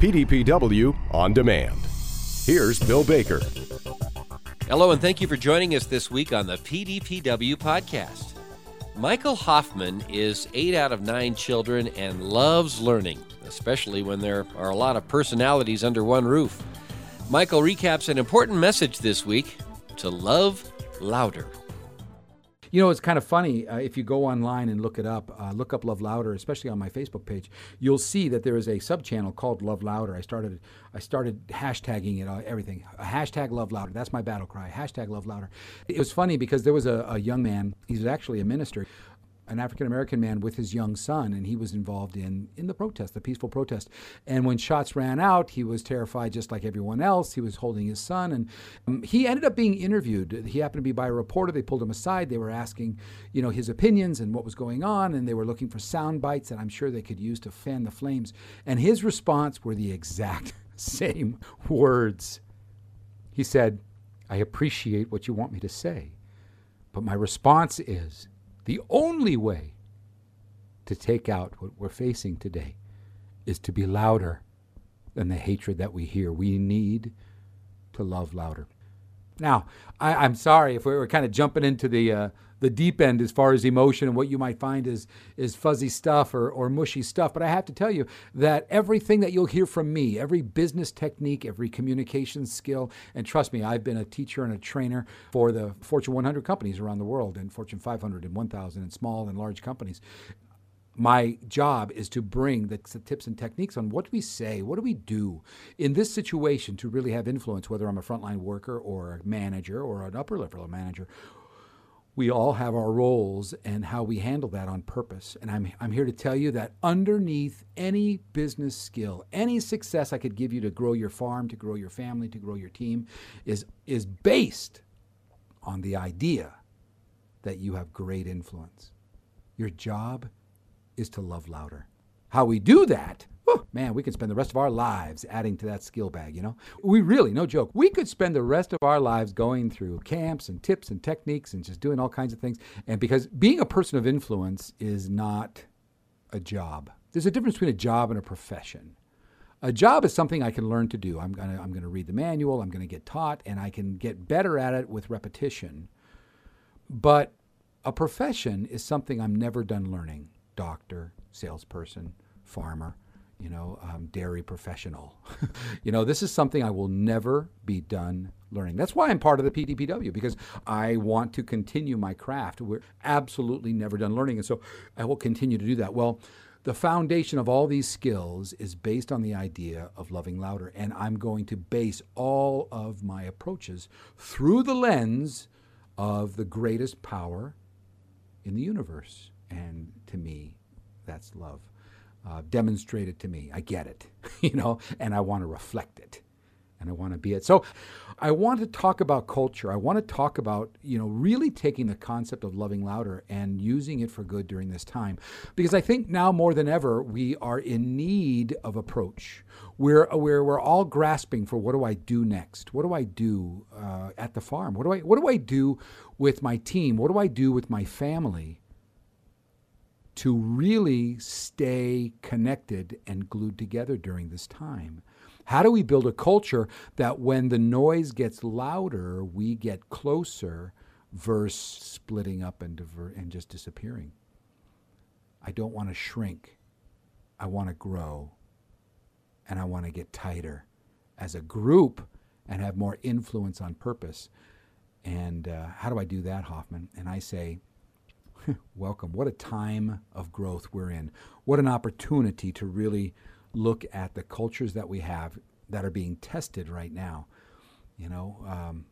PDPW on demand. Here's Bill Baker. Hello, and thank you for joining us this week on the PDPW podcast. Michael Hoffman is eight out of nine children and loves learning, especially when there are a lot of personalities under one roof. Michael recaps an important message this week to love louder. You know, it's kind of funny. Uh, if you go online and look it up, uh, look up Love Louder, especially on my Facebook page, you'll see that there is a sub channel called Love Louder. I started, I started hashtagging it, uh, everything. hashtag Love Louder. That's my battle cry. Hashtag Love Louder. It was funny because there was a, a young man. He's actually a minister an African American man with his young son, and he was involved in in the protest, the peaceful protest. And when shots ran out, he was terrified, just like everyone else. He was holding his son, and um, he ended up being interviewed. He happened to be by a reporter. They pulled him aside. They were asking, you know, his opinions and what was going on, and they were looking for sound bites that I'm sure they could use to fan the flames. And his response were the exact same words. He said, "I appreciate what you want me to say." But my response is, the only way to take out what we're facing today is to be louder than the hatred that we hear. We need to love louder. Now, I, am sorry if we're, kind of jumping into the uh, the deep end as far as emotion and what you might find is is fuzzy stuff or, or mushy stuff. But I have to tell you that everything that you'll hear from me, every business technique, every communication skill, and trust me, I've been a teacher and a trainer for the Fortune 100 companies around the world and Fortune 500 and 1,000 and small and large companies my job is to bring the tips and techniques on what we say, what do we do in this situation to really have influence, whether I'm a frontline worker or a manager or an upper level manager. We all have our roles and how we handle that on purpose. And I'm, I'm here to tell you that underneath any business skill, any success I could give you to grow your farm, to grow your family, to grow your team, is, is based on the idea that you have great influence. Your job is to love louder. How we do that, man, we can spend the rest of our lives adding to that skill bag, you know? We really, no joke, we could spend the rest of our lives going through camps and tips and techniques and just doing all kinds of things. And because being a person of influence is not a job, there's a difference between a job and a profession. A job is something I can learn to do. I'm going to I'm going to read the manual, I'm going to get taught, and I can get better at it with repetition. But a profession is something I'm never done learning doctor, salesperson, farmer, you know, um, dairy professional. you know, this is something I will never be done learning. That's why I'm part of the PDPW because I want to continue my craft. We're absolutely never done learning. And so I will continue to do that. Well, the foundation of all these skills is based on the idea of loving louder. And I'm going to base all of my approaches through the lens of the greatest power in the universe. And to me, that's love. Uh, demonstrate it to me. I get it, you know, and I want to reflect it and I want to be it. So I want to talk about culture. I want to talk about, you know, really taking the concept of loving louder and using it for good during this time. Because I think now more than ever, we are in need of approach. We're, we're, we're all grasping for what do I do next? What do I do uh, at the farm? What do, I, what do I do with my team? What do I do with my family? To really stay connected and glued together during this time? How do we build a culture that when the noise gets louder, we get closer versus splitting up and, diver- and just disappearing? I don't want to shrink. I want to grow. And I want to get tighter as a group and have more influence on purpose. And uh, how do I do that, Hoffman? And I say, welcome. What a time of growth we're in. What an opportunity to really look at the cultures that we have that are being tested right now. You know, um,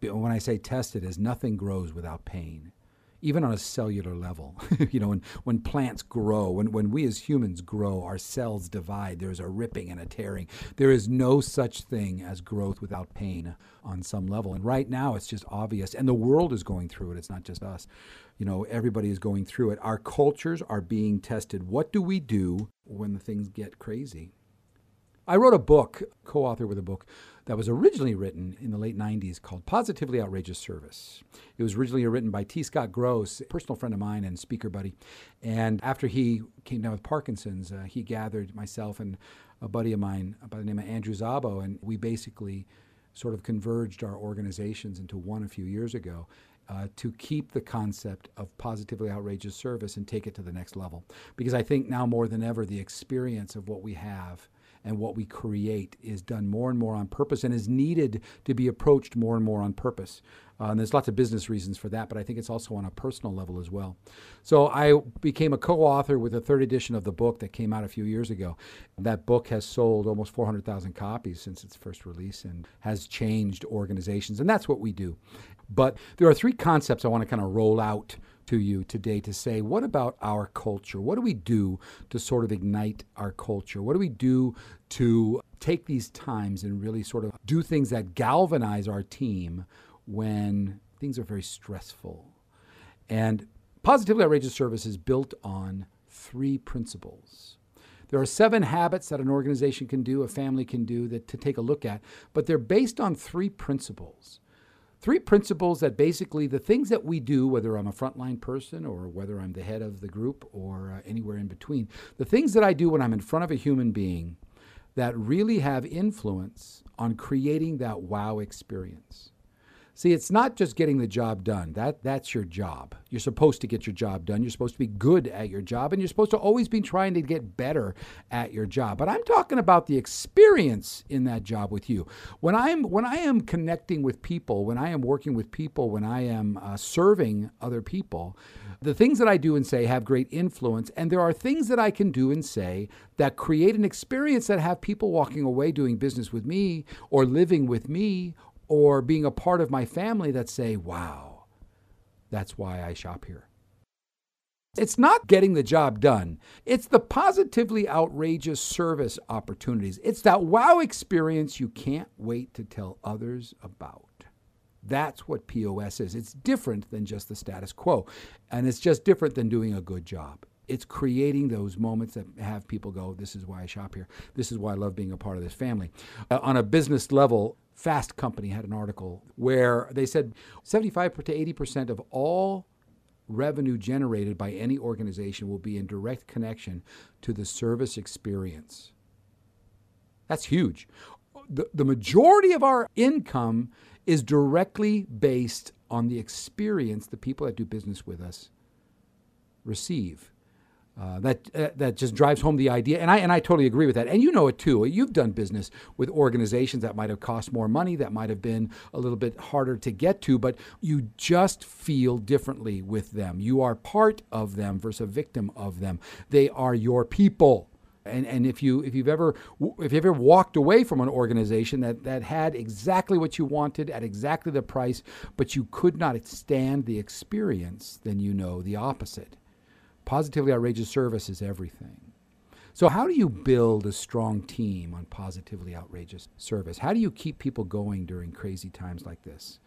when I say tested, is nothing grows without pain even on a cellular level. you know, when, when plants grow, when, when we as humans grow, our cells divide, there's a ripping and a tearing. There is no such thing as growth without pain on some level. And right now, it's just obvious. And the world is going through it, it's not just us. You know, everybody is going through it. Our cultures are being tested. What do we do when things get crazy? I wrote a book, co author with a book that was originally written in the late 90s called Positively Outrageous Service. It was originally written by T. Scott Gross, personal friend of mine and speaker buddy. And after he came down with Parkinson's, uh, he gathered myself and a buddy of mine by the name of Andrew Szabo, and we basically sort of converged our organizations into one a few years ago. Uh, to keep the concept of positively outrageous service and take it to the next level. Because I think now more than ever, the experience of what we have and what we create is done more and more on purpose and is needed to be approached more and more on purpose. Uh, and there's lots of business reasons for that, but I think it's also on a personal level as well. So I became a co author with the third edition of the book that came out a few years ago. That book has sold almost 400,000 copies since its first release and has changed organizations. And that's what we do. But there are three concepts I want to kind of roll out to you today to say, what about our culture? What do we do to sort of ignite our culture? What do we do to take these times and really sort of do things that galvanize our team when things are very stressful? And Positively Outrageous Service is built on three principles. There are seven habits that an organization can do, a family can do, that to take a look at, but they're based on three principles three principles that basically the things that we do, whether I'm a frontline person or whether I'm the head of the group or uh, anywhere in between, the things that I do when I'm in front of a human being that really have influence on creating that wow experience. See, it's not just getting the job done. That that's your job. You're supposed to get your job done. You're supposed to be good at your job and you're supposed to always be trying to get better at your job. But I'm talking about the experience in that job with you. When I'm when I am connecting with people, when I am working with people, when I am uh, serving other people, the things that I do and say have great influence and there are things that I can do and say that create an experience that have people walking away doing business with me or living with me or being a part of my family that say, wow, that's why I shop here. It's not getting the job done. It's the positively outrageous service opportunities. It's that wow experience you can't wait to tell others about. That's what POS is. It's different than just the status quo. And it's just different than doing a good job. It's creating those moments that have people go, This is why I shop here. This is why I love being a part of this family. Uh, on a business level, Fast Company had an article where they said 75 to 80% of all revenue generated by any organization will be in direct connection to the service experience. That's huge. The, the majority of our income is directly based on the experience the people that do business with us receive. Uh, that uh, that just drives home the idea, and I and I totally agree with that. And you know it too. You've done business with organizations that might have cost more money, that might have been a little bit harder to get to, but you just feel differently with them. You are part of them versus a victim of them. They are your people. And, and if you if you've ever if you've ever walked away from an organization that, that had exactly what you wanted at exactly the price, but you could not stand the experience, then you know the opposite. Positively outrageous service is everything. So, how do you build a strong team on positively outrageous service? How do you keep people going during crazy times like this?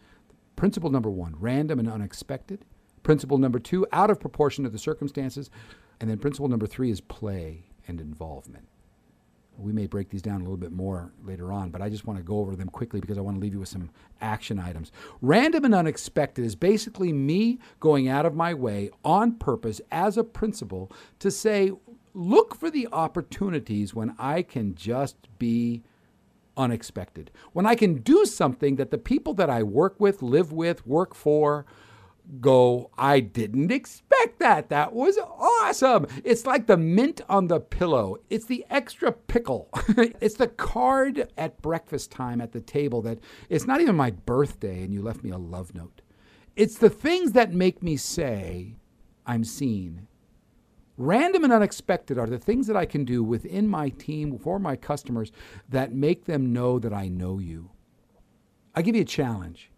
Principle number one random and unexpected. Principle number two out of proportion to the circumstances. And then principle number three is play and involvement. We may break these down a little bit more later on, but I just want to go over them quickly because I want to leave you with some action items. Random and unexpected is basically me going out of my way on purpose as a principle to say, look for the opportunities when I can just be unexpected. When I can do something that the people that I work with, live with, work for, go, I didn't expect that. That was awesome. It's like the mint on the pillow, it's the extra pickle. it's the card at breakfast time at the table that it's not even my birthday and you left me a love note. It's the things that make me say, I'm seen. Random and unexpected are the things that I can do within my team for my customers that make them know that I know you. I give you a challenge.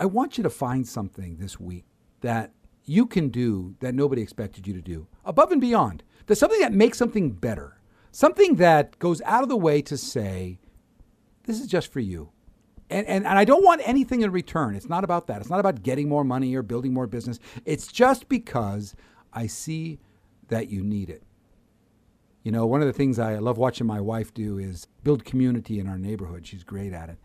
I want you to find something this week that you can do that nobody expected you to do, above and beyond. There's something that makes something better, something that goes out of the way to say, this is just for you. And, and, and I don't want anything in return. It's not about that. It's not about getting more money or building more business. It's just because I see that you need it. You know, one of the things I love watching my wife do is build community in our neighborhood. She's great at it.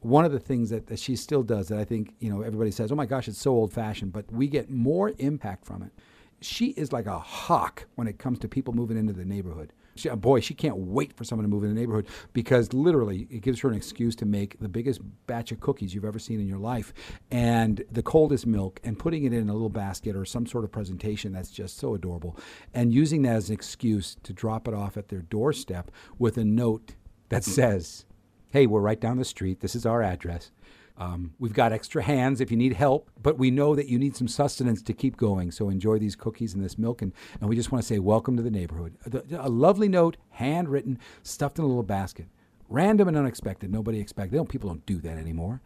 One of the things that, that she still does that I think, you know, everybody says, oh my gosh, it's so old fashioned, but we get more impact from it. She is like a hawk when it comes to people moving into the neighborhood. She, uh, boy, she can't wait for someone to move in the neighborhood because literally it gives her an excuse to make the biggest batch of cookies you've ever seen in your life and the coldest milk and putting it in a little basket or some sort of presentation that's just so adorable and using that as an excuse to drop it off at their doorstep with a note that says, Hey, we're right down the street. This is our address. Um, we've got extra hands if you need help, but we know that you need some sustenance to keep going. So enjoy these cookies and this milk. And, and we just want to say welcome to the neighborhood. A, a lovely note, handwritten, stuffed in a little basket. Random and unexpected. Nobody expected. Don't, people don't do that anymore.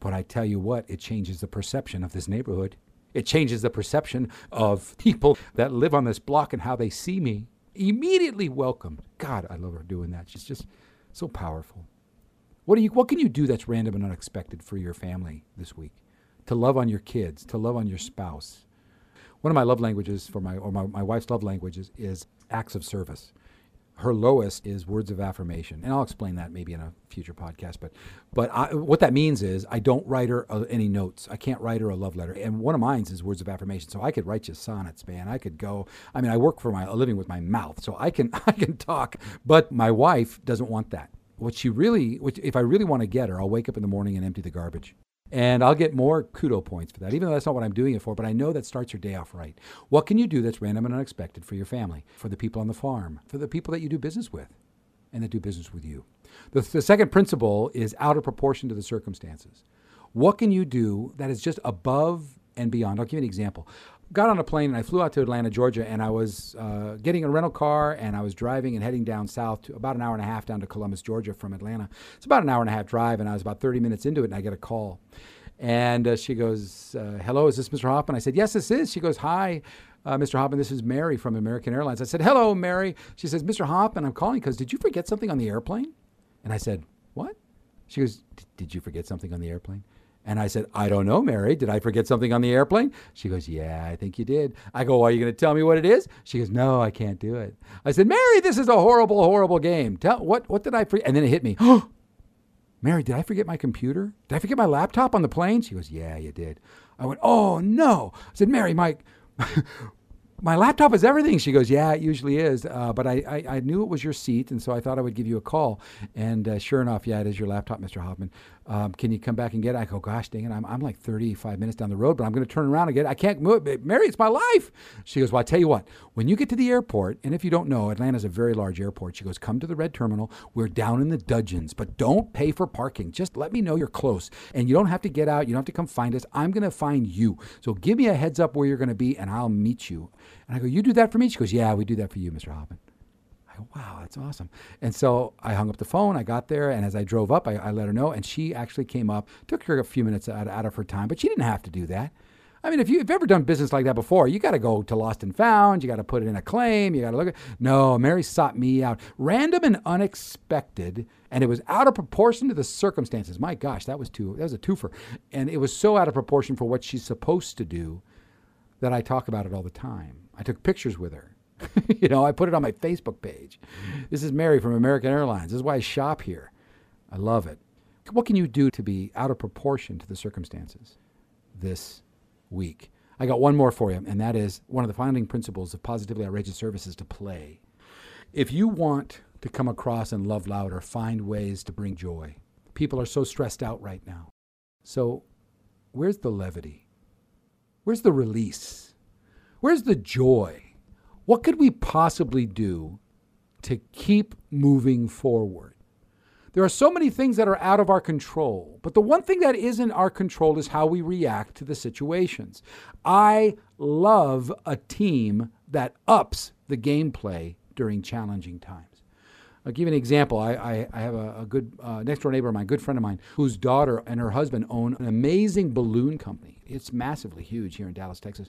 But I tell you what, it changes the perception of this neighborhood. It changes the perception of people that live on this block and how they see me. Immediately welcome. God, I love her doing that. She's just so powerful. What, do you, what can you do that's random and unexpected for your family this week? To love on your kids, to love on your spouse. One of my love languages for my, or my, my wife's love languages is acts of service. Her lowest is words of affirmation, and I'll explain that maybe in a future podcast. But, but I, what that means is I don't write her uh, any notes. I can't write her a love letter. And one of mine is words of affirmation. So I could write you sonnets, man. I could go. I mean, I work for my a living with my mouth, so I can I can talk. But my wife doesn't want that what she really, which, if I really want to get her, I'll wake up in the morning and empty the garbage. And I'll get more kudo points for that, even though that's not what I'm doing it for. But I know that starts your day off right. What can you do that's random and unexpected for your family, for the people on the farm, for the people that you do business with, and that do business with you? The, the second principle is out of proportion to the circumstances. What can you do that is just above and beyond? I'll give you an example got on a plane and I flew out to Atlanta, Georgia, and I was uh, getting a rental car and I was driving and heading down south to about an hour and a half down to Columbus, Georgia from Atlanta. It's about an hour and a half drive, and I was about 30 minutes into it, and I get a call. And uh, she goes, uh, Hello, is this Mr. Hoffman? I said, Yes, this is. She goes, Hi. Uh, Mr. Hoffman, this is Mary from American Airlines. I said, Hello, Mary. She says, Mr. Hoffman, I'm calling because did you forget something on the airplane? And I said, What? She goes, Did you forget something on the airplane? And I said, I don't know, Mary. Did I forget something on the airplane? She goes, Yeah, I think you did. I go, Well, are you going to tell me what it is? She goes, No, I can't do it. I said, Mary, this is a horrible, horrible game. Tell what what did I forget? And then it hit me. Mary, did I forget my computer? Did I forget my laptop on the plane? She goes, Yeah, you did. I went, Oh no. I said, Mary, my my laptop is everything. She goes, yeah, it usually is. Uh, but I, I, I, knew it was your seat, and so I thought I would give you a call. And uh, sure enough, yeah, it is your laptop, Mr. Hoffman. Um, can you come back and get it? I go, gosh dang it, I'm, I'm like 35 minutes down the road, but I'm going to turn around and get it. I can't move it. Mary, it's my life. She goes, well, I tell you what, when you get to the airport, and if you don't know, Atlanta's a very large airport. She goes, come to the red terminal. We're down in the Dudgeons, but don't pay for parking. Just let me know you're close. And you don't have to get out. You don't have to come find us. I'm going to find you. So give me a heads up where you're going to be, and I'll meet you. And I go, you do that for me? She goes, yeah, we do that for you, Mr. Hoffman. Wow, that's awesome. And so I hung up the phone. I got there, and as I drove up, I, I let her know, and she actually came up. Took her a few minutes out, out of her time, but she didn't have to do that. I mean, if you've ever done business like that before, you got to go to Lost and Found. You got to put it in a claim. You got to look at. No, Mary sought me out, random and unexpected, and it was out of proportion to the circumstances. My gosh, that was too. That was a twofer, and it was so out of proportion for what she's supposed to do that I talk about it all the time. I took pictures with her. you know, I put it on my Facebook page. This is Mary from American Airlines. This is why I shop here. I love it. What can you do to be out of proportion to the circumstances this week? I got one more for you, and that is one of the founding principles of Positively Outrageous Services to play. If you want to come across and love louder, find ways to bring joy. People are so stressed out right now. So, where's the levity? Where's the release? Where's the joy? What could we possibly do to keep moving forward? There are so many things that are out of our control, but the one thing that is in our control is how we react to the situations. I love a team that ups the gameplay during challenging times. I'll give you an example. I, I, I have a, a good uh, next door neighbor of mine, good friend of mine, whose daughter and her husband own an amazing balloon company. It's massively huge here in Dallas, Texas.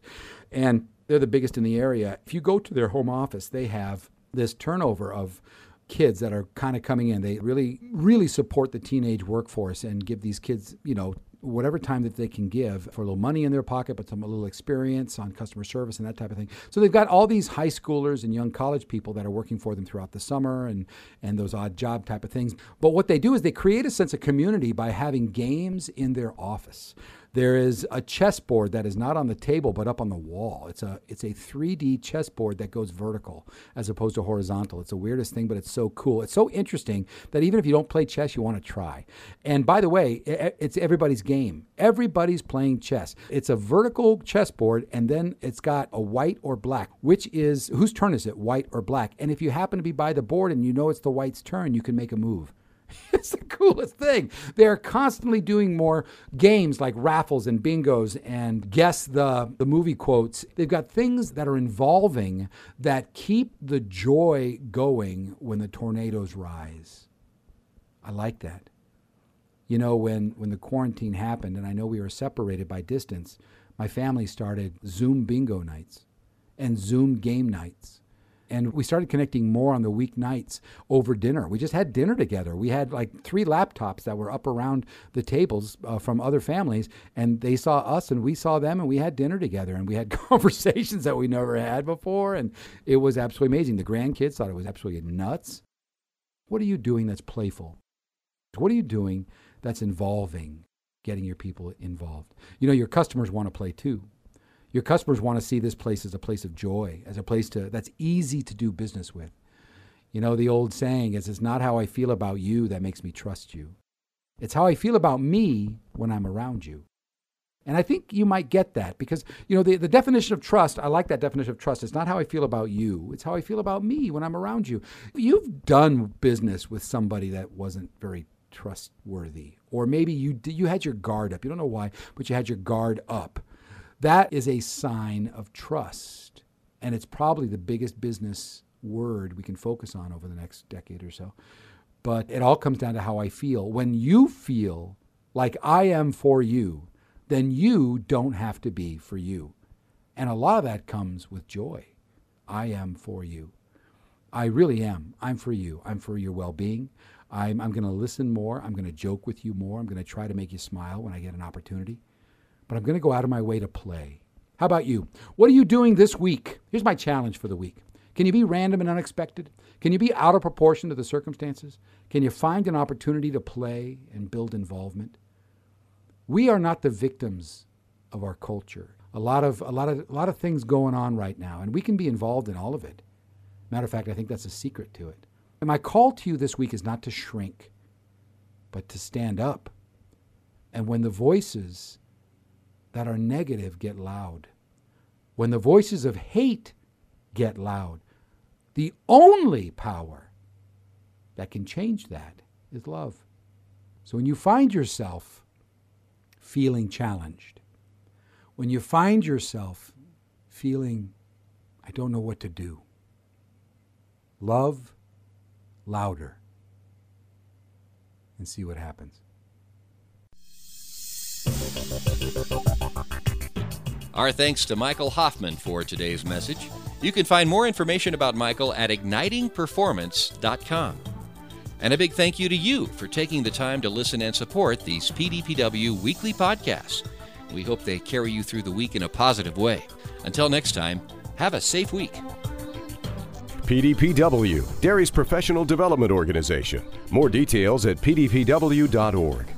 And they're the biggest in the area. If you go to their home office, they have this turnover of kids that are kind of coming in. They really, really support the teenage workforce and give these kids, you know, whatever time that they can give for a little money in their pocket, but some a little experience on customer service and that type of thing. So they've got all these high schoolers and young college people that are working for them throughout the summer and and those odd job type of things. But what they do is they create a sense of community by having games in their office. There is a chessboard that is not on the table but up on the wall. It's a it's a 3D chessboard that goes vertical as opposed to horizontal. It's the weirdest thing, but it's so cool. It's so interesting that even if you don't play chess, you want to try. And by the way, it's everybody's game. Everybody's playing chess. It's a vertical chessboard, and then it's got a white or black, which is whose turn is it, white or black? And if you happen to be by the board and you know it's the white's turn, you can make a move. it's the coolest thing. They're constantly doing more games like raffles and bingos and guess the, the movie quotes. They've got things that are involving that keep the joy going when the tornadoes rise. I like that. You know, when, when the quarantine happened and I know we were separated by distance, my family started Zoom bingo nights and Zoom game nights and we started connecting more on the weeknights over dinner. We just had dinner together. We had like three laptops that were up around the tables uh, from other families, and they saw us and we saw them, and we had dinner together, and we had conversations that we never had before, and it was absolutely amazing. The grandkids thought it was absolutely nuts. What are you doing that's playful? What are you doing that's involving getting your people involved? You know, your customers want to play too. Your customers want to see this place as a place of joy, as a place to that's easy to do business with. You know, the old saying is it's not how I feel about you that makes me trust you. It's how I feel about me when I'm around you. And I think you might get that because, you know, the, the definition of trust, I like that definition of trust. It's not how I feel about you, it's how I feel about me when I'm around you. You've done business with somebody that wasn't very trustworthy, or maybe you, you had your guard up. You don't know why, but you had your guard up. That is a sign of trust. And it's probably the biggest business word we can focus on over the next decade or so. But it all comes down to how I feel. When you feel like I am for you, then you don't have to be for you. And a lot of that comes with joy. I am for you. I really am. I'm for you. I'm for your well being. I'm, I'm going to listen more. I'm going to joke with you more. I'm going to try to make you smile when I get an opportunity but I'm going to go out of my way to play. How about you? What are you doing this week? Here's my challenge for the week. Can you be random and unexpected? Can you be out of proportion to the circumstances? Can you find an opportunity to play and build involvement? We are not the victims of our culture. A lot of a lot of a lot of things going on right now, and we can be involved in all of it. Matter of fact, I think that's a secret to it. And my call to you this week is not to shrink, but to stand up. And when the voices that are negative get loud, when the voices of hate get loud, the only power that can change that is love. So when you find yourself feeling challenged, when you find yourself feeling, I don't know what to do, love louder and see what happens. Our thanks to Michael Hoffman for today's message. You can find more information about Michael at ignitingperformance.com. And a big thank you to you for taking the time to listen and support these PDPW weekly podcasts. We hope they carry you through the week in a positive way. Until next time, have a safe week. PDPW, Dairy's professional development organization. More details at pdpw.org.